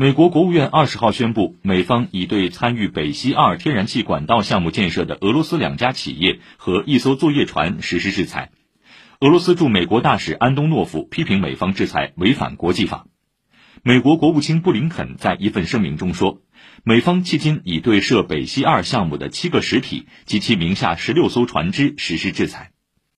美国国务院二十号宣布美方已对参与北溪二天然气管道项目建设的俄罗斯两家企业和一艘作业船实施制裁。俄罗斯驻美国大使安东诺夫批评美方制裁违反国际法。美国国务卿布林肯在一份声明中说美方迄今已对涉北溪二项目的七个实体及其名下十六艘船只实施制裁。